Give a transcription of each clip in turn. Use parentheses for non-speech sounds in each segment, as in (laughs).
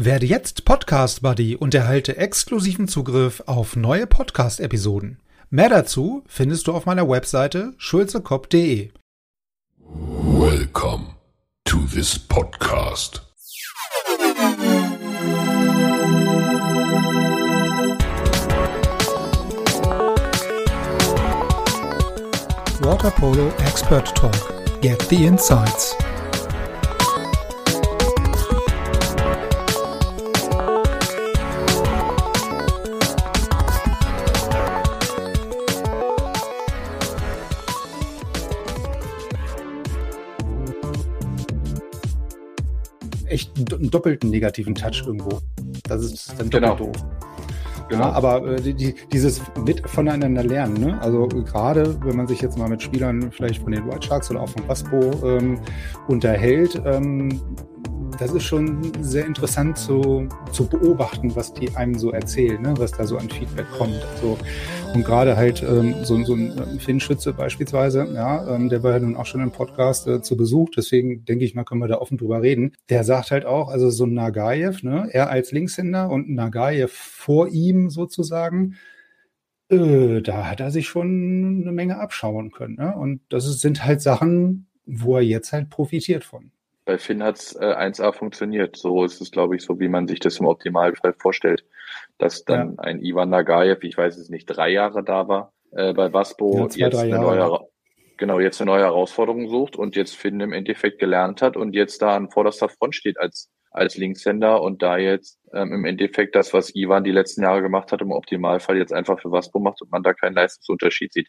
Werde jetzt Podcast Buddy und erhalte exklusiven Zugriff auf neue Podcast-Episoden. Mehr dazu findest du auf meiner Webseite schulzekopf.de. Welcome to this podcast. Water Polo Expert Talk. Get the insights. Echt einen doppelten negativen Touch irgendwo. Das ist dann doppelt genau. doof. Genau. Ja, aber äh, die, dieses mit voneinander lernen, ne? also gerade wenn man sich jetzt mal mit Spielern vielleicht von den White Sharks oder auch von Waspo ähm, unterhält, ähm, das ist schon sehr interessant zu, zu beobachten, was die einem so erzählen, ne? was da so an Feedback kommt. Also, und gerade halt ähm, so, so ein ähm, Finn Schütze beispielsweise, ja, ähm, der war ja nun auch schon im Podcast äh, zu Besuch, deswegen denke ich mal, können wir da offen drüber reden. Der sagt halt auch, also so ein Nagayev, ne, er als Linkshänder und Nagayev vor ihm sozusagen, äh, da hat er sich schon eine Menge abschauen können. Ne? Und das sind halt Sachen, wo er jetzt halt profitiert von. Bei Finn hat es äh, 1A funktioniert. So ist es, glaube ich, so wie man sich das im Optimalfall vorstellt. Dass dann ja. ein Ivan Nagayev, ich weiß es nicht, drei Jahre da war äh, bei Waspo, ja, zwei, jetzt eine neue, genau, jetzt eine neue Herausforderung sucht und jetzt Finn im Endeffekt gelernt hat und jetzt da an vorderster Front steht als, als Linkshänder und da jetzt ähm, im Endeffekt das, was Ivan die letzten Jahre gemacht hat, im Optimalfall jetzt einfach für Waspo macht und man da keinen Leistungsunterschied sieht.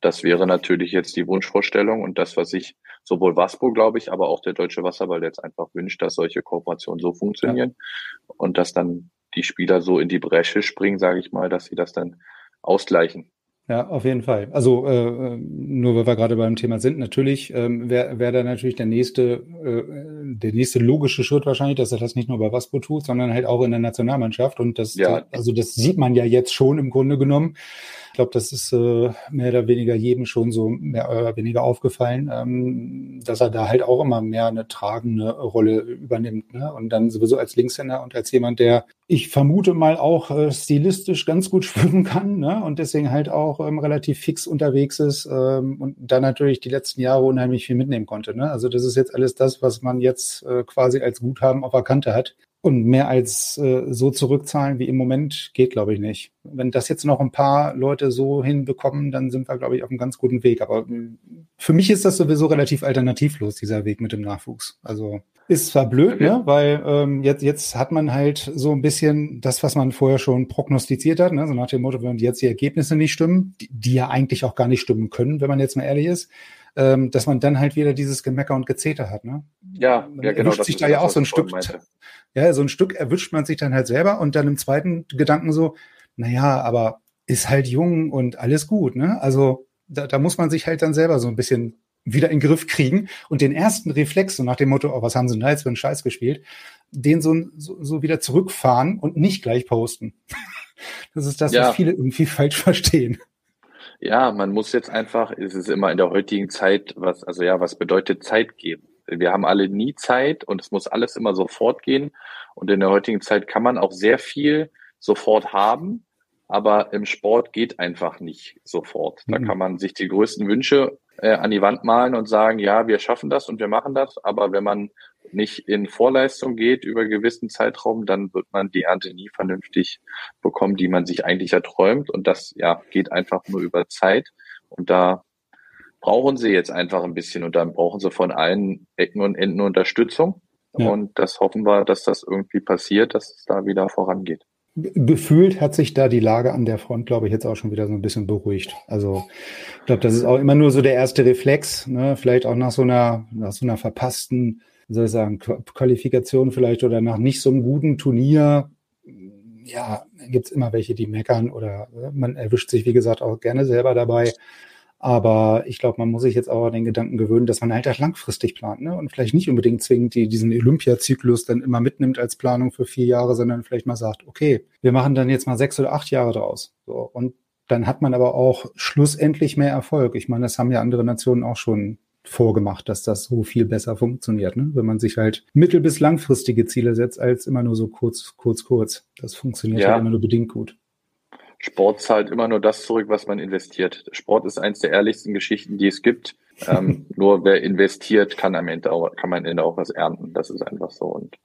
Das wäre natürlich jetzt die Wunschvorstellung und das, was sich sowohl WASPO, glaube ich, aber auch der Deutsche Wasserball jetzt einfach wünscht, dass solche Kooperationen so funktionieren ja. und dass dann die Spieler so in die Bresche springen, sage ich mal, dass sie das dann ausgleichen. Ja, auf jeden Fall. Also äh, nur weil wir gerade beim Thema sind, natürlich ähm, wäre wär da natürlich der nächste, äh, der nächste logische Schritt wahrscheinlich, dass er das nicht nur bei Waspo tut, sondern halt auch in der Nationalmannschaft. Und das, ja. also das sieht man ja jetzt schon im Grunde genommen glaube, das ist äh, mehr oder weniger jedem schon so mehr oder weniger aufgefallen, ähm, dass er da halt auch immer mehr eine tragende Rolle übernimmt. Ne? Und dann sowieso als Linkshänder und als jemand, der ich vermute mal auch äh, stilistisch ganz gut (laughs) schwimmen kann ne? und deswegen halt auch ähm, relativ fix unterwegs ist ähm, und dann natürlich die letzten Jahre unheimlich viel mitnehmen konnte. Ne? Also das ist jetzt alles das, was man jetzt äh, quasi als Guthaben auf der Kante hat. Und mehr als äh, so zurückzahlen wie im Moment geht, glaube ich, nicht. Wenn das jetzt noch ein paar Leute so hinbekommen, dann sind wir, glaube ich, auf einem ganz guten Weg. Aber äh, für mich ist das sowieso relativ alternativlos, dieser Weg mit dem Nachwuchs. Also ist zwar blöd, ne? weil ähm, jetzt, jetzt hat man halt so ein bisschen das, was man vorher schon prognostiziert hat, ne? so nach dem Motto, wenn jetzt die Ergebnisse nicht stimmen, die, die ja eigentlich auch gar nicht stimmen können, wenn man jetzt mal ehrlich ist, ähm, dass man dann halt wieder dieses Gemecker und Gezeter hat. Ne? Ja, man ja genau. Erwischt sich da ja auch so ein Stück, meinte. ja, so ein Stück erwischt man sich dann halt selber und dann im zweiten Gedanken so, naja, aber ist halt jung und alles gut, ne? Also da, da muss man sich halt dann selber so ein bisschen wieder in den Griff kriegen und den ersten Reflex, so nach dem Motto, oh, was haben sie denn da jetzt für einen Scheiß gespielt, den so, so, so wieder zurückfahren und nicht gleich posten. (laughs) das ist das, ja. was viele irgendwie falsch verstehen. Ja, man muss jetzt einfach, ist es immer in der heutigen Zeit, was, also ja, was bedeutet Zeit geben? Wir haben alle nie Zeit und es muss alles immer sofort gehen. Und in der heutigen Zeit kann man auch sehr viel sofort haben, aber im Sport geht einfach nicht sofort. Da mhm. kann man sich die größten Wünsche äh, an die Wand malen und sagen, ja, wir schaffen das und wir machen das. Aber wenn man nicht in Vorleistung geht über einen gewissen Zeitraum, dann wird man die Ernte nie vernünftig bekommen, die man sich eigentlich erträumt. Und das ja geht einfach nur über Zeit. Und da brauchen sie jetzt einfach ein bisschen und dann brauchen sie von allen Ecken und Enden Unterstützung. Ja. Und das hoffen wir, dass das irgendwie passiert, dass es da wieder vorangeht. Gefühlt hat sich da die Lage an der Front, glaube ich, jetzt auch schon wieder so ein bisschen beruhigt. Also ich glaube, das ist auch immer nur so der erste Reflex, ne? vielleicht auch nach so einer, nach so einer verpassten soll ich sagen, Qualifikation vielleicht oder nach nicht so einem guten Turnier, ja, gibt's immer welche, die meckern oder äh, man erwischt sich, wie gesagt, auch gerne selber dabei. Aber ich glaube, man muss sich jetzt auch an den Gedanken gewöhnen, dass man halt auch langfristig plant ne? und vielleicht nicht unbedingt zwingend die, diesen Olympiazyklus dann immer mitnimmt als Planung für vier Jahre, sondern vielleicht mal sagt, okay, wir machen dann jetzt mal sechs oder acht Jahre draus. So, und dann hat man aber auch schlussendlich mehr Erfolg. Ich meine, das haben ja andere Nationen auch schon vorgemacht, dass das so viel besser funktioniert, ne? wenn man sich halt mittel- bis langfristige Ziele setzt, als immer nur so kurz, kurz, kurz. Das funktioniert ja. halt immer nur bedingt gut. Sport zahlt immer nur das zurück, was man investiert. Sport ist eins der ehrlichsten Geschichten, die es gibt. Ähm, nur wer investiert, kann am Ende auch, kann man am Ende auch was ernten. Das ist einfach so. Und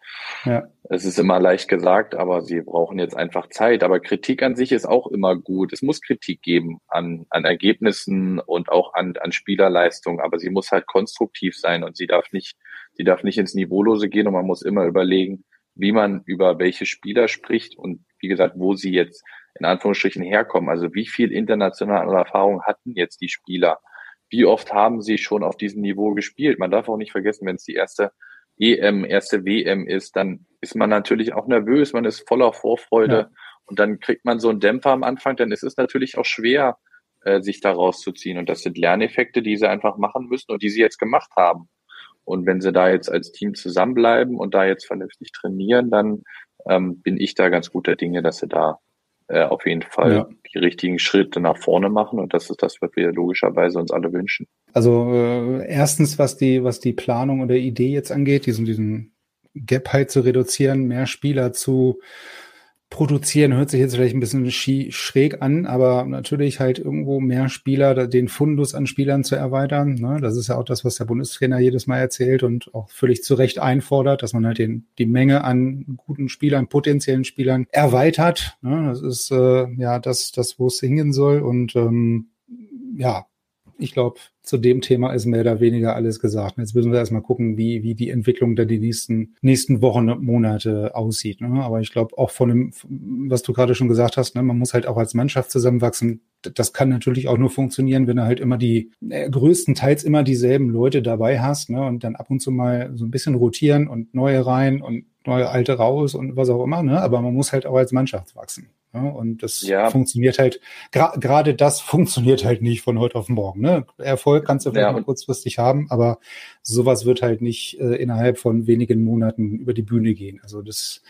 ja. es ist immer leicht gesagt, aber sie brauchen jetzt einfach Zeit. Aber Kritik an sich ist auch immer gut. Es muss Kritik geben an, an Ergebnissen und auch an, an Spielerleistung, aber sie muss halt konstruktiv sein und sie darf nicht, sie darf nicht ins Niveaulose gehen und man muss immer überlegen, wie man über welche Spieler spricht und wie gesagt, wo sie jetzt in Anführungsstrichen herkommen. Also wie viel internationale Erfahrung hatten jetzt die Spieler? Wie oft haben sie schon auf diesem Niveau gespielt? Man darf auch nicht vergessen, wenn es die erste EM, erste WM ist, dann ist man natürlich auch nervös, man ist voller Vorfreude ja. und dann kriegt man so einen Dämpfer am Anfang, dann ist es natürlich auch schwer, äh, sich da rauszuziehen. Und das sind Lerneffekte, die sie einfach machen müssen und die sie jetzt gemacht haben. Und wenn sie da jetzt als Team zusammenbleiben und da jetzt vernünftig trainieren, dann ähm, bin ich da ganz guter Dinge, dass sie da äh, auf jeden Fall ja. die richtigen Schritte nach vorne machen und das ist das, was wir logischerweise uns alle wünschen. Also äh, erstens, was die, was die Planung oder Idee jetzt angeht, diesen, diesen Gap halt zu reduzieren, mehr Spieler zu produzieren hört sich jetzt vielleicht ein bisschen schräg an, aber natürlich halt irgendwo mehr Spieler, den Fundus an Spielern zu erweitern. Ne? Das ist ja auch das, was der Bundestrainer jedes Mal erzählt und auch völlig zu Recht einfordert, dass man halt den, die Menge an guten Spielern, potenziellen Spielern erweitert. Ne? Das ist äh, ja das, das wo es hingehen soll. Und ähm, ja, ich glaube, zu dem Thema ist mehr oder weniger alles gesagt. Jetzt müssen wir erstmal gucken, wie, wie die Entwicklung da die nächsten, nächsten Wochen und Monate aussieht. Ne? Aber ich glaube auch von dem, was du gerade schon gesagt hast, ne, man muss halt auch als Mannschaft zusammenwachsen. Das kann natürlich auch nur funktionieren, wenn du halt immer die äh, größtenteils immer dieselben Leute dabei hast ne? und dann ab und zu mal so ein bisschen rotieren und neue rein und neue alte raus und was auch immer. Ne? Aber man muss halt auch als Mannschaft wachsen. Ja, und das ja. funktioniert halt, gerade das (laughs) funktioniert halt nicht von heute auf morgen. Ne? Erfolg kannst du vielleicht ja. mal kurzfristig haben, aber sowas wird halt nicht äh, innerhalb von wenigen Monaten über die Bühne gehen. Also das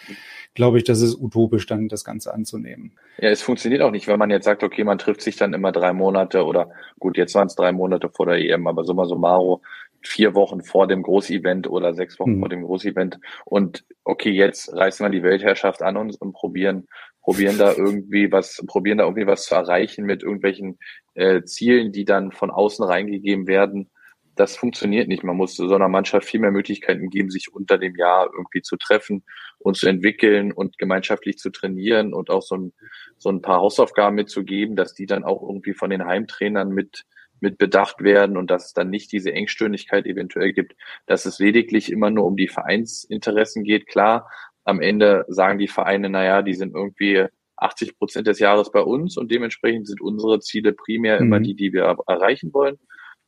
glaube ich, das ist utopisch, dann das Ganze anzunehmen. Ja, es funktioniert auch nicht, wenn man jetzt sagt, okay, man trifft sich dann immer drei Monate oder gut, jetzt waren es drei Monate vor der EM, aber summa summarum vier Wochen vor dem Großevent oder sechs Wochen hm. vor dem Großevent und okay, jetzt reißen wir die Weltherrschaft an uns und probieren probieren da irgendwie was, probieren da irgendwie was zu erreichen mit irgendwelchen äh, Zielen, die dann von außen reingegeben werden. Das funktioniert nicht. Man muss so einer Mannschaft viel mehr Möglichkeiten geben, sich unter dem Jahr irgendwie zu treffen und zu entwickeln und gemeinschaftlich zu trainieren und auch so ein, so ein paar Hausaufgaben mitzugeben, dass die dann auch irgendwie von den Heimtrainern mit mit bedacht werden und dass es dann nicht diese Engstirnigkeit eventuell gibt, dass es lediglich immer nur um die Vereinsinteressen geht. Klar, am Ende sagen die Vereine, naja, die sind irgendwie 80 Prozent des Jahres bei uns und dementsprechend sind unsere Ziele primär mhm. immer die, die wir erreichen wollen.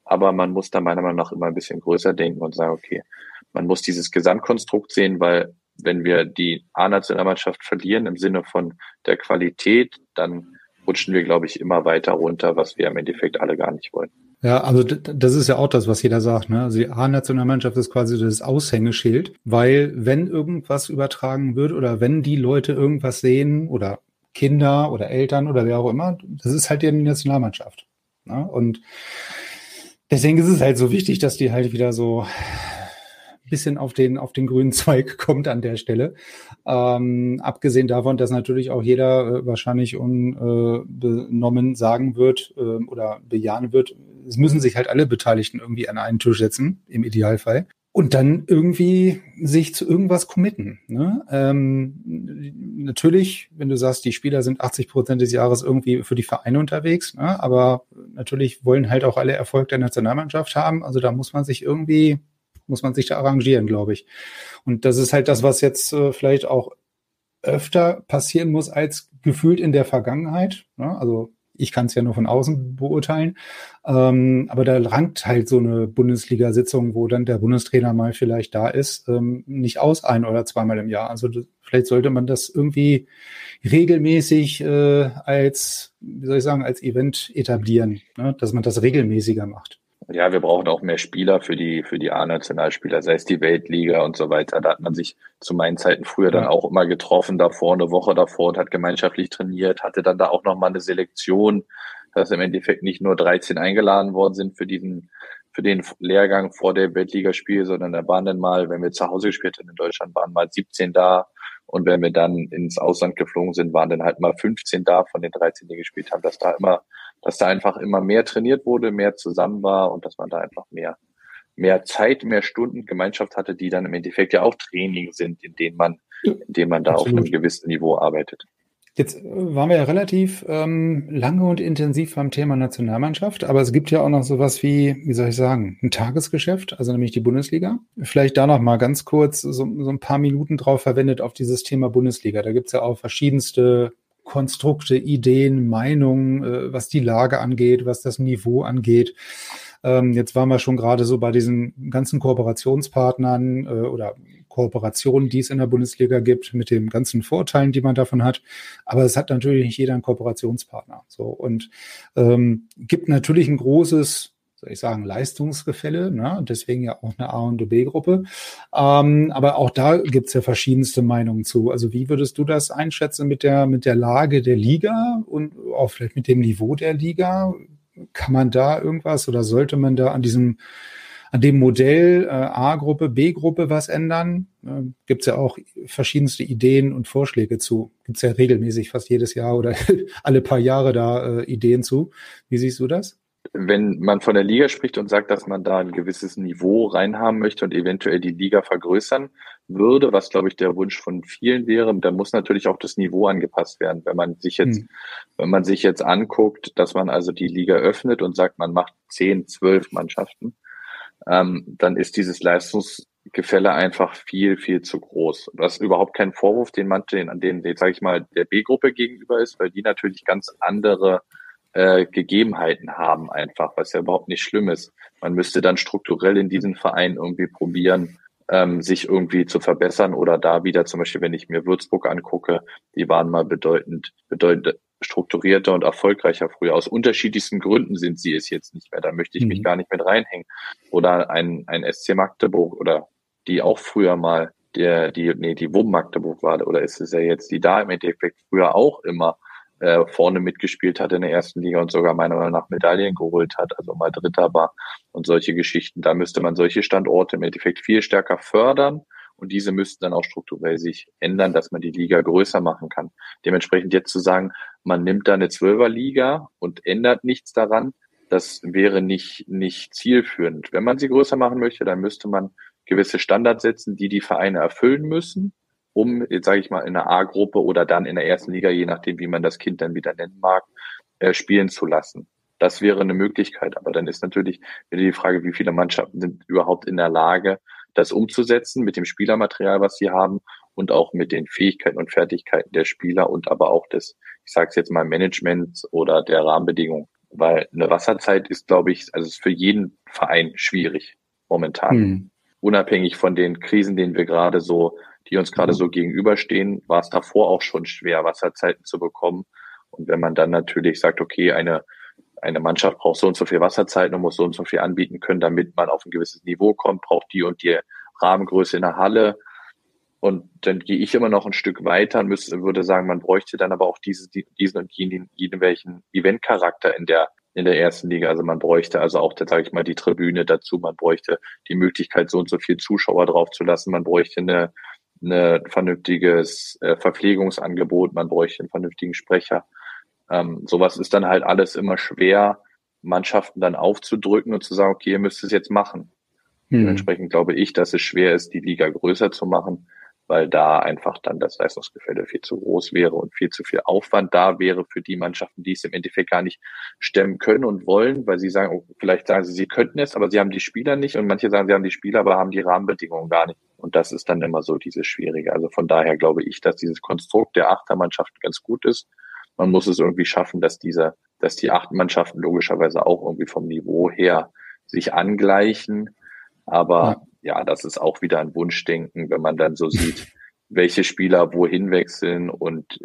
Aber man muss da meiner Meinung nach immer ein bisschen größer denken und sagen, okay, man muss dieses Gesamtkonstrukt sehen, weil wenn wir die A-Nationalmannschaft verlieren im Sinne von der Qualität, dann rutschen wir, glaube ich, immer weiter runter, was wir im Endeffekt alle gar nicht wollen. Ja, also das ist ja auch das, was jeder sagt. Ne? Also die A-Nationalmannschaft ist quasi das Aushängeschild, weil wenn irgendwas übertragen wird oder wenn die Leute irgendwas sehen oder Kinder oder Eltern oder wer auch immer, das ist halt die Nationalmannschaft. Ne? Und deswegen ist es halt so wichtig, dass die halt wieder so bisschen auf den, auf den grünen (laughs) Zweig kommt an der Stelle. Ähm, abgesehen davon, dass natürlich auch jeder äh, wahrscheinlich unbenommen äh, sagen wird äh, oder bejahen wird, es müssen sich halt alle Beteiligten irgendwie an einen Tisch setzen, im Idealfall. Und dann irgendwie sich zu irgendwas committen. Ne? Ähm, natürlich, wenn du sagst, die Spieler sind 80 Prozent des Jahres irgendwie für die Vereine unterwegs, ne? aber natürlich wollen halt auch alle Erfolg der Nationalmannschaft haben. Also da muss man sich irgendwie muss man sich da arrangieren, glaube ich. Und das ist halt das, was jetzt äh, vielleicht auch öfter passieren muss als gefühlt in der Vergangenheit. Ne? Also ich kann es ja nur von außen beurteilen. Ähm, aber da rankt halt so eine Bundesliga-Sitzung, wo dann der Bundestrainer mal vielleicht da ist, ähm, nicht aus ein oder zweimal im Jahr. Also vielleicht sollte man das irgendwie regelmäßig äh, als, wie soll ich sagen, als Event etablieren, ne? dass man das regelmäßiger macht. Ja, wir brauchen auch mehr Spieler für die, für die A-Nationalspieler, sei es die Weltliga und so weiter. Da hat man sich zu meinen Zeiten früher dann auch immer getroffen davor, eine Woche davor und hat gemeinschaftlich trainiert, hatte dann da auch nochmal eine Selektion, dass im Endeffekt nicht nur 13 eingeladen worden sind für diesen, für den Lehrgang vor der Weltligaspiel, sondern da waren dann mal, wenn wir zu Hause gespielt haben in Deutschland, waren mal 17 da. Und wenn wir dann ins Ausland geflogen sind, waren dann halt mal 15 da von den 13, die gespielt haben, dass da immer, dass da einfach immer mehr trainiert wurde, mehr zusammen war und dass man da einfach mehr, mehr Zeit, mehr Stunden Gemeinschaft hatte, die dann im Endeffekt ja auch Training sind, in denen man, in denen man da Absolut. auf einem gewissen Niveau arbeitet. Jetzt äh, waren wir ja relativ ähm, lange und intensiv beim Thema Nationalmannschaft, aber es gibt ja auch noch sowas wie, wie soll ich sagen, ein Tagesgeschäft, also nämlich die Bundesliga. Vielleicht da noch mal ganz kurz so, so ein paar Minuten drauf verwendet auf dieses Thema Bundesliga. Da gibt's ja auch verschiedenste Konstrukte, Ideen, Meinungen, äh, was die Lage angeht, was das Niveau angeht. Ähm, jetzt waren wir schon gerade so bei diesen ganzen Kooperationspartnern äh, oder Kooperationen, die es in der Bundesliga gibt, mit den ganzen Vorteilen, die man davon hat. Aber es hat natürlich nicht jeder einen Kooperationspartner. So und ähm, gibt natürlich ein großes soll ich sagen, Leistungsgefälle, ne? deswegen ja auch eine A- und B-Gruppe. Ähm, aber auch da gibt's ja verschiedenste Meinungen zu. Also wie würdest du das einschätzen mit der, mit der Lage der Liga und auch vielleicht mit dem Niveau der Liga? Kann man da irgendwas oder sollte man da an diesem an dem Modell äh, A-Gruppe, B-Gruppe was ändern? Äh, Gibt es ja auch verschiedenste Ideen und Vorschläge zu. Gibt es ja regelmäßig fast jedes Jahr oder (laughs) alle paar Jahre da äh, Ideen zu. Wie siehst du das? Wenn man von der Liga spricht und sagt, dass man da ein gewisses Niveau reinhaben möchte und eventuell die Liga vergrößern würde, was glaube ich der Wunsch von vielen wäre, dann muss natürlich auch das Niveau angepasst werden. Wenn man sich jetzt, hm. wenn man sich jetzt anguckt, dass man also die Liga öffnet und sagt, man macht zehn, zwölf Mannschaften, ähm, dann ist dieses Leistungsgefälle einfach viel, viel zu groß. Das ist überhaupt kein Vorwurf, den man den, an den, den sage ich mal, der B-Gruppe gegenüber ist, weil die natürlich ganz andere äh, Gegebenheiten haben einfach, was ja überhaupt nicht schlimm ist. Man müsste dann strukturell in diesen Verein irgendwie probieren, ähm, sich irgendwie zu verbessern oder da wieder zum Beispiel, wenn ich mir Würzburg angucke, die waren mal bedeutend, bedeutend strukturierter und erfolgreicher früher. Aus unterschiedlichsten Gründen sind sie es jetzt nicht mehr. Da möchte ich mhm. mich gar nicht mit reinhängen. Oder ein, ein SC Magdeburg oder die auch früher mal der, die, nee, die WUM Magdeburg war, oder ist es ja jetzt, die da im Endeffekt früher auch immer äh, vorne mitgespielt hat in der ersten Liga und sogar meiner Meinung nach Medaillen geholt hat, also mal Dritter war und solche Geschichten. Da müsste man solche Standorte im Endeffekt viel stärker fördern und diese müssten dann auch strukturell sich ändern, dass man die Liga größer machen kann. Dementsprechend jetzt zu sagen, man nimmt da eine Zwölferliga und ändert nichts daran, das wäre nicht, nicht zielführend. Wenn man sie größer machen möchte, dann müsste man gewisse Standards setzen, die die Vereine erfüllen müssen, um, jetzt sage ich mal, in der A-Gruppe oder dann in der ersten Liga, je nachdem, wie man das Kind dann wieder nennen mag, äh, spielen zu lassen. Das wäre eine Möglichkeit. Aber dann ist natürlich wieder die Frage, wie viele Mannschaften sind überhaupt in der Lage, das umzusetzen mit dem Spielermaterial, was sie haben und auch mit den Fähigkeiten und Fertigkeiten der Spieler und aber auch des, ich sage es jetzt mal, Managements oder der Rahmenbedingungen. Weil eine Wasserzeit ist, glaube ich, also ist für jeden Verein schwierig momentan. Mhm. Unabhängig von den Krisen, denen wir gerade so, die uns gerade mhm. so gegenüberstehen, war es davor auch schon schwer, Wasserzeiten zu bekommen. Und wenn man dann natürlich sagt, okay, eine eine Mannschaft braucht so und so viel Wasserzeiten und muss so und so viel anbieten können, damit man auf ein gewisses Niveau kommt, braucht die und die Rahmengröße in der Halle. Und dann gehe ich immer noch ein Stück weiter und müsste, würde sagen, man bräuchte dann aber auch dieses, diesen und jeden, jeden welchen Eventcharakter in der, in der ersten Liga. Also man bräuchte also auch, da sage ich mal, die Tribüne dazu. Man bräuchte die Möglichkeit, so und so viel Zuschauer draufzulassen. Man bräuchte eine, eine vernünftiges äh, Verpflegungsangebot. Man bräuchte einen vernünftigen Sprecher. Ähm, sowas ist dann halt alles immer schwer, Mannschaften dann aufzudrücken und zu sagen, okay, ihr müsst es jetzt machen. Hm. Dementsprechend glaube ich, dass es schwer ist, die Liga größer zu machen, weil da einfach dann das Leistungsgefälle viel zu groß wäre und viel zu viel Aufwand da wäre für die Mannschaften, die es im Endeffekt gar nicht stemmen können und wollen, weil sie sagen, oh, vielleicht sagen sie, sie könnten es, aber sie haben die Spieler nicht und manche sagen, sie haben die Spieler, aber haben die Rahmenbedingungen gar nicht. Und das ist dann immer so dieses Schwierige. Also von daher glaube ich, dass dieses Konstrukt der Achtermannschaft ganz gut ist man muss es irgendwie schaffen, dass diese, dass die acht Mannschaften logischerweise auch irgendwie vom Niveau her sich angleichen. Aber ja, ja das ist auch wieder ein Wunschdenken, wenn man dann so sieht, (laughs) welche Spieler wohin wechseln und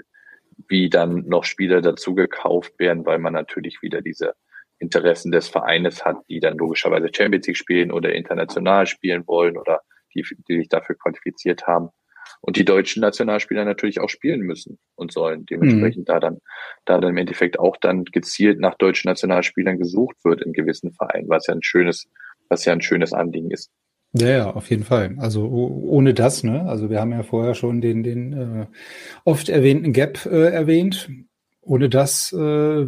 wie dann noch Spieler dazu gekauft werden, weil man natürlich wieder diese Interessen des Vereines hat, die dann logischerweise Champions League spielen oder international spielen wollen oder die, die sich dafür qualifiziert haben und die deutschen Nationalspieler natürlich auch spielen müssen und sollen. Dementsprechend mhm. da dann, da dann im Endeffekt auch dann gezielt nach deutschen Nationalspielern gesucht wird in gewissen Vereinen, was ja ein schönes, was ja ein schönes Anliegen ist. Ja, ja, auf jeden Fall. Also ohne das, ne? Also wir haben ja vorher schon den, den äh, oft erwähnten Gap äh, erwähnt. Ohne das äh,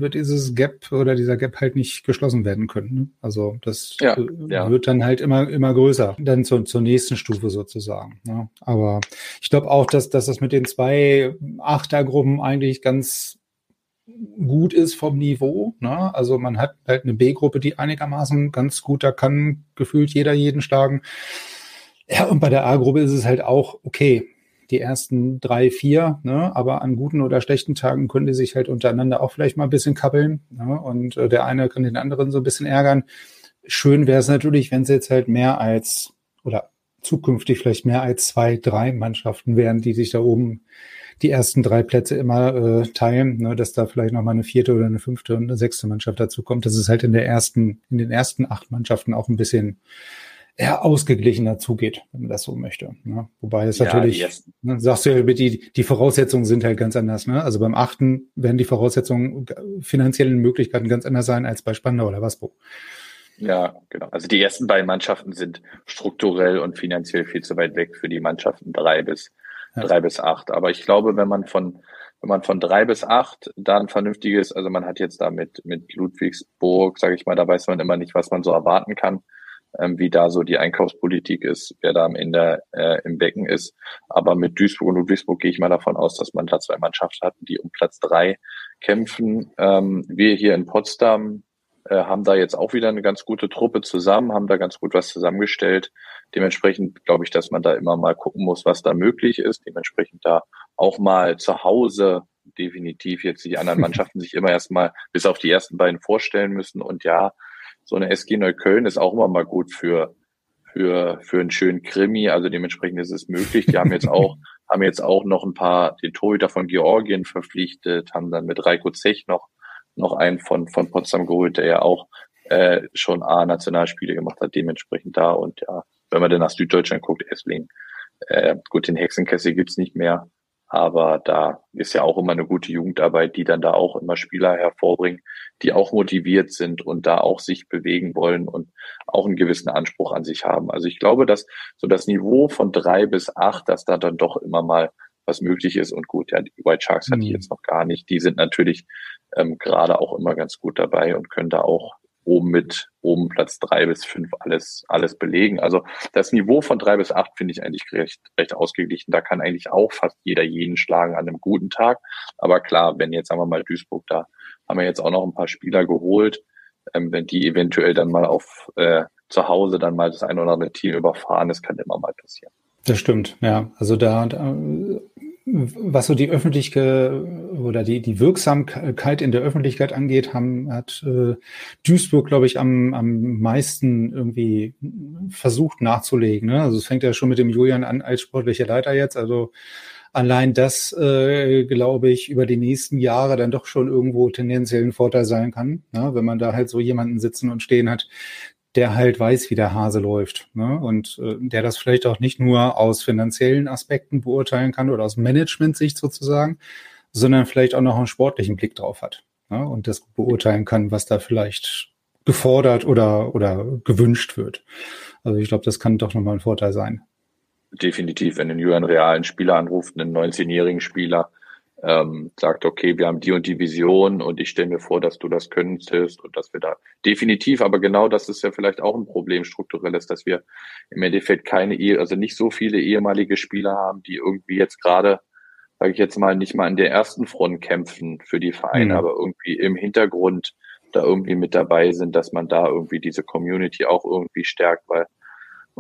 wird dieses Gap oder dieser Gap halt nicht geschlossen werden können. Ne? Also das ja, äh, ja. wird dann halt immer immer größer, dann zur, zur nächsten Stufe sozusagen. Ne? Aber ich glaube auch, dass, dass das mit den zwei Achtergruppen eigentlich ganz gut ist vom Niveau. Ne? Also man hat halt eine B-Gruppe, die einigermaßen ganz gut, da kann gefühlt jeder jeden schlagen. Ja, und bei der A-Gruppe ist es halt auch okay. Die ersten drei, vier, ne? aber an guten oder schlechten Tagen können die sich halt untereinander auch vielleicht mal ein bisschen kappeln. Ne? Und äh, der eine kann den anderen so ein bisschen ärgern. Schön wäre es natürlich, wenn es jetzt halt mehr als oder zukünftig vielleicht mehr als zwei, drei Mannschaften wären, die sich da oben die ersten drei Plätze immer äh, teilen, ne, dass da vielleicht noch mal eine vierte oder eine fünfte und eine sechste Mannschaft dazu kommt. Das ist halt in der ersten, in den ersten acht Mannschaften auch ein bisschen eher ausgeglichener zugeht, wenn man das so möchte. Ne? Wobei es ja, natürlich, ne, sagst du ja, die, die Voraussetzungen sind halt ganz anders. Ne? Also beim achten werden die Voraussetzungen finanziellen Möglichkeiten ganz anders sein als bei Spandau oder Waspo. Ja, genau. Also die ersten beiden Mannschaften sind strukturell und finanziell viel zu weit weg für die Mannschaften drei bis ja. drei bis acht. Aber ich glaube, wenn man von wenn man von drei bis acht da ein vernünftiges, also man hat jetzt da mit, mit Ludwigsburg, sage ich mal, da weiß man immer nicht, was man so erwarten kann, ähm, wie da so die Einkaufspolitik ist, wer da am Ende äh, im Becken ist. Aber mit Duisburg und Ludwigsburg gehe ich mal davon aus, dass man da zwei Mannschaften hat, die um Platz drei kämpfen. Ähm, wir hier in Potsdam äh, haben da jetzt auch wieder eine ganz gute Truppe zusammen, haben da ganz gut was zusammengestellt. Dementsprechend glaube ich, dass man da immer mal gucken muss, was da möglich ist. Dementsprechend da auch mal zu Hause definitiv jetzt die anderen (laughs) Mannschaften sich immer erstmal bis auf die ersten beiden vorstellen müssen. Und ja, so eine SG Neukölln ist auch immer mal gut für für für einen schönen Krimi. Also dementsprechend ist es möglich. Die haben jetzt (laughs) auch haben jetzt auch noch ein paar den Torhüter von Georgien verpflichtet, haben dann mit Reiko Zech noch noch einen von von Potsdam geholt, der ja auch äh, schon A Nationalspiele gemacht hat, dementsprechend da und ja wenn man dann nach Süddeutschland guckt, Essling. Äh, gut, den Hexenkessel gibt's nicht mehr, aber da ist ja auch immer eine gute Jugendarbeit, die dann da auch immer Spieler hervorbringen, die auch motiviert sind und da auch sich bewegen wollen und auch einen gewissen Anspruch an sich haben. Also ich glaube, dass so das Niveau von drei bis acht, dass da dann doch immer mal was möglich ist. Und gut, ja, die White Sharks mhm. hatte ich jetzt noch gar nicht. Die sind natürlich ähm, gerade auch immer ganz gut dabei und können da auch oben mit oben Platz drei bis fünf alles, alles belegen. Also das Niveau von drei bis acht finde ich eigentlich recht, recht ausgeglichen. Da kann eigentlich auch fast jeder jeden schlagen an einem guten Tag. Aber klar, wenn jetzt sagen wir mal Duisburg, da haben wir jetzt auch noch ein paar Spieler geholt, ähm, wenn die eventuell dann mal auf äh, zu Hause dann mal das eine oder andere Team überfahren, das kann immer mal passieren. Das stimmt, ja. Also da, da was so die öffentliche oder die, die Wirksamkeit in der Öffentlichkeit angeht, haben, hat äh, Duisburg, glaube ich, am, am meisten irgendwie versucht nachzulegen. Ne? Also es fängt ja schon mit dem Julian an als sportlicher Leiter jetzt. Also allein das, äh, glaube ich, über die nächsten Jahre dann doch schon irgendwo tendenziell ein Vorteil sein kann, ne? wenn man da halt so jemanden sitzen und stehen hat, der halt weiß, wie der Hase läuft. Ne? Und äh, der das vielleicht auch nicht nur aus finanziellen Aspekten beurteilen kann oder aus Management-Sicht sozusagen, sondern vielleicht auch noch einen sportlichen Blick drauf hat. Ne? Und das beurteilen kann, was da vielleicht gefordert oder, oder gewünscht wird. Also ich glaube, das kann doch nochmal ein Vorteil sein. Definitiv, wenn ein Julian realen Spieler anruft, einen 19-jährigen Spieler, ähm, sagt, okay, wir haben die und die Vision und ich stelle mir vor, dass du das könntest und dass wir da definitiv, aber genau das ist ja vielleicht auch ein Problem strukturelles, dass wir im Endeffekt keine, Ehe, also nicht so viele ehemalige Spieler haben, die irgendwie jetzt gerade, sage ich jetzt mal, nicht mal in der ersten Front kämpfen für die Vereine, mhm. aber irgendwie im Hintergrund da irgendwie mit dabei sind, dass man da irgendwie diese Community auch irgendwie stärkt, weil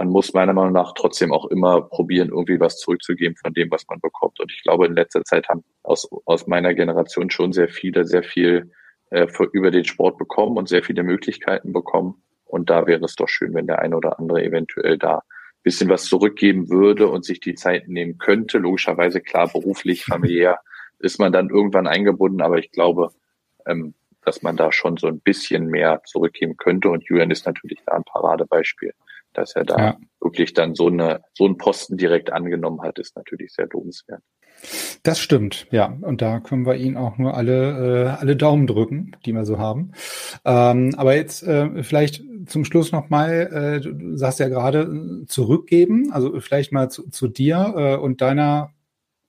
man muss meiner Meinung nach trotzdem auch immer probieren, irgendwie was zurückzugeben von dem, was man bekommt. Und ich glaube, in letzter Zeit haben aus, aus meiner Generation schon sehr viele sehr viel äh, für, über den Sport bekommen und sehr viele Möglichkeiten bekommen. Und da wäre es doch schön, wenn der eine oder andere eventuell da bisschen was zurückgeben würde und sich die Zeit nehmen könnte. Logischerweise klar, beruflich, familiär (laughs) ist man dann irgendwann eingebunden, aber ich glaube, ähm, dass man da schon so ein bisschen mehr zurückgeben könnte. Und Julian ist natürlich da ein Paradebeispiel dass er da ja. wirklich dann so eine so einen Posten direkt angenommen hat, ist natürlich sehr lobenswert. Das stimmt, ja. Und da können wir Ihnen auch nur alle, äh, alle Daumen drücken, die wir so haben. Ähm, aber jetzt äh, vielleicht zum Schluss nochmal, äh, du sagst ja gerade zurückgeben, also vielleicht mal zu, zu dir äh, und deiner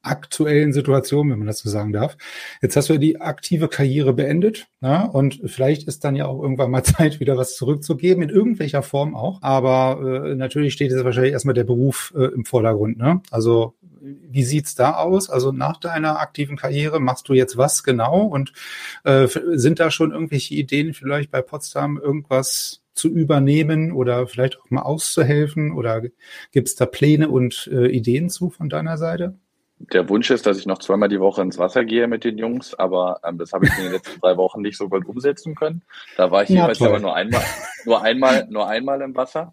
aktuellen Situation, wenn man das so sagen darf. Jetzt hast du ja die aktive Karriere beendet ja, und vielleicht ist dann ja auch irgendwann mal (laughs) Zeit, wieder was zurückzugeben, in irgendwelcher Form auch. Aber äh, natürlich steht jetzt wahrscheinlich erstmal der Beruf äh, im Vordergrund. Ne? Also wie sieht's da aus? Also nach deiner aktiven Karriere machst du jetzt was genau? Und äh, sind da schon irgendwelche Ideen vielleicht bei Potsdam irgendwas zu übernehmen oder vielleicht auch mal auszuhelfen? Oder gibt's da Pläne und äh, Ideen zu von deiner Seite? Der Wunsch ist, dass ich noch zweimal die Woche ins Wasser gehe mit den Jungs, aber ähm, das habe ich in den letzten drei Wochen nicht so gut umsetzen können. Da war ich jeweils aber nur einmal, nur einmal, nur einmal im Wasser.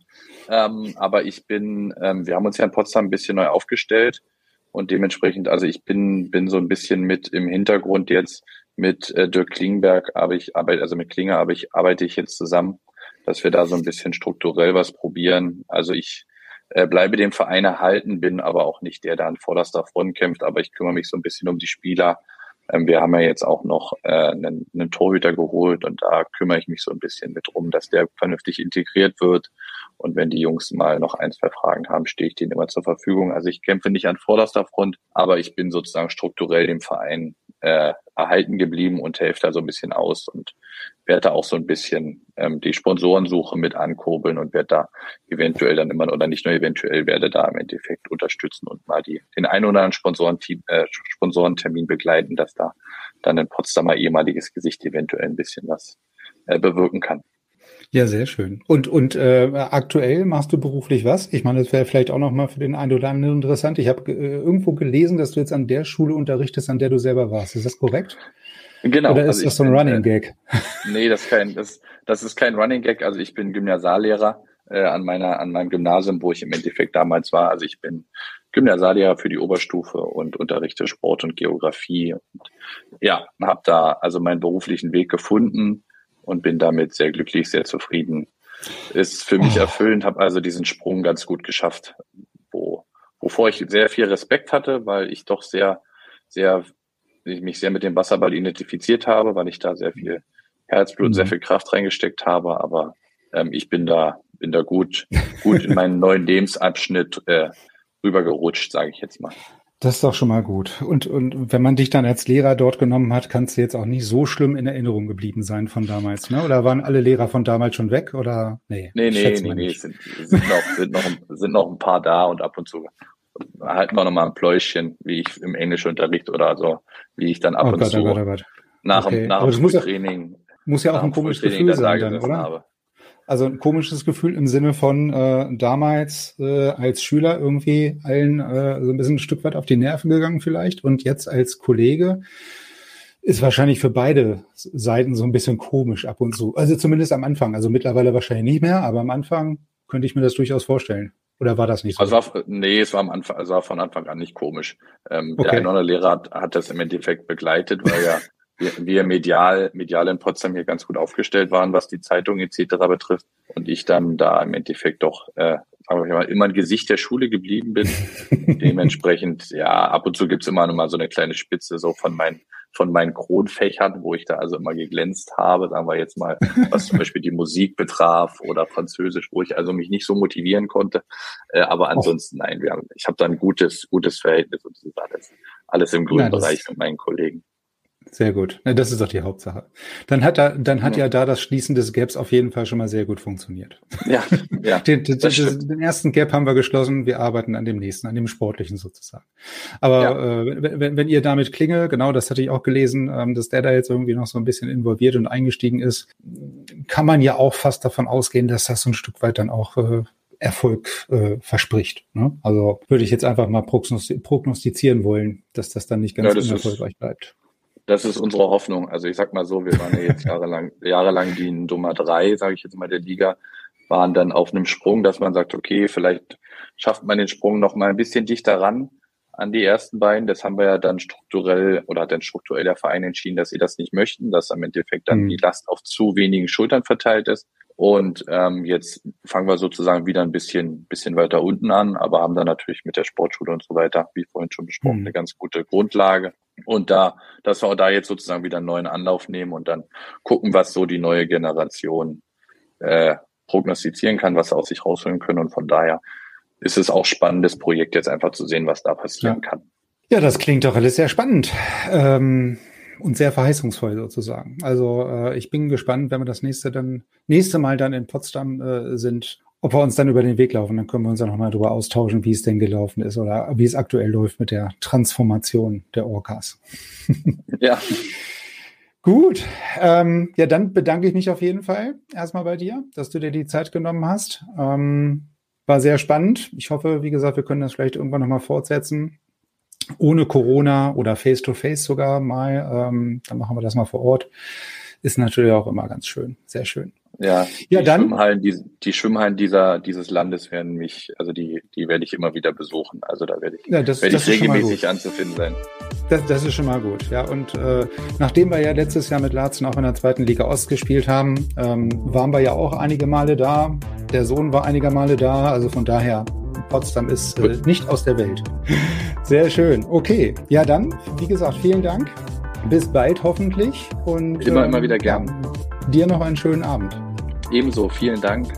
Ähm, aber ich bin, ähm, wir haben uns ja in Potsdam ein bisschen neu aufgestellt und dementsprechend, also ich bin, bin so ein bisschen mit im Hintergrund jetzt mit äh, Dirk Klingberg, aber ich arbeite, also mit Klinger, aber ich arbeite ich jetzt zusammen, dass wir da so ein bisschen strukturell was probieren. Also ich äh, bleibe dem Verein erhalten, bin aber auch nicht der, der an vorderster Front kämpft, aber ich kümmere mich so ein bisschen um die Spieler. Ähm, wir haben ja jetzt auch noch äh, einen, einen Torhüter geholt und da kümmere ich mich so ein bisschen mit drum, dass der vernünftig integriert wird. Und wenn die Jungs mal noch ein, zwei Fragen haben, stehe ich denen immer zur Verfügung. Also ich kämpfe nicht an vorderster Front, aber ich bin sozusagen strukturell dem Verein äh, erhalten geblieben und helfe da so ein bisschen aus und werde da auch so ein bisschen ähm, die Sponsorensuche mit ankurbeln und werde da eventuell dann immer, oder nicht nur eventuell, werde da im Endeffekt unterstützen und mal die, den einen oder anderen Sponsorenteam, äh, Sponsorentermin begleiten, dass da dann ein Potsdamer ehemaliges Gesicht eventuell ein bisschen was äh, bewirken kann. Ja, sehr schön. Und, und äh, aktuell machst du beruflich was? Ich meine, das wäre vielleicht auch nochmal für den einen oder anderen interessant. Ich habe äh, irgendwo gelesen, dass du jetzt an der Schule unterrichtest, an der du selber warst. Ist das korrekt? Genau. Oder ist also das so ein bin, Running Gag? Äh, (laughs) nee, das ist kein, das, das ist kein Running Gag. Also ich bin Gymnasiallehrer äh, an meiner, an meinem Gymnasium, wo ich im Endeffekt damals war. Also ich bin Gymnasiallehrer für die Oberstufe und unterrichte Sport und Geografie. Und ja, habe da also meinen beruflichen Weg gefunden und bin damit sehr glücklich, sehr zufrieden. Ist für mich oh. erfüllend, habe also diesen Sprung ganz gut geschafft, wo, wovor ich sehr viel Respekt hatte, weil ich doch sehr, sehr, ich mich sehr mit dem Wasserball identifiziert habe, weil ich da sehr viel Herzblut, mhm. sehr viel Kraft reingesteckt habe, aber ähm, ich bin da, bin da gut, gut in meinen neuen Lebensabschnitt äh, rübergerutscht, sage ich jetzt mal. Das ist doch schon mal gut. Und, und wenn man dich dann als Lehrer dort genommen hat, kannst du jetzt auch nicht so schlimm in Erinnerung geblieben sein von damals, ne? Oder waren alle Lehrer von damals schon weg? Oder nee? Nee, nee, nee, nee. Sind, sind, noch, sind, noch, sind noch ein paar da und ab und zu halten wir noch mal ein Pläuschen, wie ich im Englischunterricht oder so, wie ich dann ab oh und Gott, zu oh Gott, oh Gott. nach, okay. dem, nach dem Training. Muss ja auch ein komisches Gefühl sein, dann, oder? Habe. Also ein komisches Gefühl im Sinne von äh, damals äh, als Schüler irgendwie allen äh, so ein bisschen ein Stück weit auf die Nerven gegangen vielleicht und jetzt als Kollege ist wahrscheinlich für beide Seiten so ein bisschen komisch ab und zu. Also zumindest am Anfang. Also mittlerweile wahrscheinlich nicht mehr, aber am Anfang könnte ich mir das durchaus vorstellen. Oder war das nicht so? Also war, nee, es war am Anfang, also war von Anfang an nicht komisch. Ähm, okay. Der eine oder Lehrer hat, hat das im Endeffekt begleitet, weil ja (laughs) wir, wir medial, medial in Potsdam hier ganz gut aufgestellt waren, was die Zeitung etc. betrifft. Und ich dann da im Endeffekt doch, äh, sagen wir mal, immer ein Gesicht der Schule geblieben bin. (laughs) Dementsprechend, ja, ab und zu gibt's immer noch mal so eine kleine Spitze so von meinen von meinen Kronfächern, wo ich da also immer geglänzt habe, sagen wir jetzt mal, was zum Beispiel die Musik betraf oder Französisch, wo ich also mich nicht so motivieren konnte. Äh, aber ansonsten, nein, wir haben, ich habe da ein gutes, gutes Verhältnis und das ist alles, alles im grünen Bereich mit meinen Kollegen. Sehr gut. Das ist doch die Hauptsache. Dann hat da, dann hat ja, ja da das Schließen des Gaps auf jeden Fall schon mal sehr gut funktioniert. Ja, ja. (laughs) den, den, den, ersten Gap haben wir geschlossen. Wir arbeiten an dem nächsten, an dem sportlichen sozusagen. Aber ja. äh, wenn, wenn ihr damit Klinge, genau, das hatte ich auch gelesen, ähm, dass der da jetzt irgendwie noch so ein bisschen involviert und eingestiegen ist, kann man ja auch fast davon ausgehen, dass das so ein Stück weit dann auch äh, Erfolg äh, verspricht. Ne? Also würde ich jetzt einfach mal prognostizieren wollen, dass das dann nicht ganz ja, unerfolgreich bleibt das ist unsere Hoffnung. Also ich sag mal so, wir waren ja jetzt jahrelang, (laughs) jahrelang die Nummer drei, sage ich jetzt mal, der Liga, waren dann auf einem Sprung, dass man sagt, okay, vielleicht schafft man den Sprung noch mal ein bisschen dichter ran an die ersten beiden. Das haben wir ja dann strukturell oder hat dann strukturell der Verein entschieden, dass sie das nicht möchten, dass am Endeffekt dann mhm. die Last auf zu wenigen Schultern verteilt ist. Und ähm, jetzt fangen wir sozusagen wieder ein bisschen, bisschen weiter unten an, aber haben dann natürlich mit der Sportschule und so weiter, wie vorhin schon besprochen, mhm. eine ganz gute Grundlage. Und da, dass wir auch da jetzt sozusagen wieder einen neuen Anlauf nehmen und dann gucken, was so die neue Generation äh, prognostizieren kann, was sie aus sich rausholen können. Und von daher ist es auch spannendes Projekt, jetzt einfach zu sehen, was da passieren ja. kann. Ja, das klingt doch alles sehr spannend. Ähm und sehr verheißungsvoll sozusagen. Also äh, ich bin gespannt, wenn wir das nächste dann nächste Mal dann in Potsdam äh, sind, ob wir uns dann über den Weg laufen. Dann können wir uns ja nochmal darüber austauschen, wie es denn gelaufen ist oder wie es aktuell läuft mit der Transformation der Orcas. (laughs) ja. Gut, ähm, ja, dann bedanke ich mich auf jeden Fall erstmal bei dir, dass du dir die Zeit genommen hast. Ähm, war sehr spannend. Ich hoffe, wie gesagt, wir können das vielleicht irgendwann nochmal fortsetzen ohne Corona oder face-to-face -face sogar mal, ähm, dann machen wir das mal vor Ort. Ist natürlich auch immer ganz schön, sehr schön. Ja, ja die dann. Schwimmhallen, die, die Schwimmhallen dieser, dieses Landes werden mich, also die, die werde ich immer wieder besuchen. Also da werde ich, ja, das, werde das ich regelmäßig anzufinden sein. Das, das ist schon mal gut, ja. Und äh, nachdem wir ja letztes Jahr mit Larzen auch in der zweiten Liga Ost gespielt haben, ähm, waren wir ja auch einige Male da. Der Sohn war einige Male da, also von daher Potsdam ist äh, nicht aus der Welt. Sehr schön. Okay. Ja, dann, wie gesagt, vielen Dank. Bis bald hoffentlich. Und immer, ähm, immer wieder gern. Dir noch einen schönen Abend. Ebenso. Vielen Dank.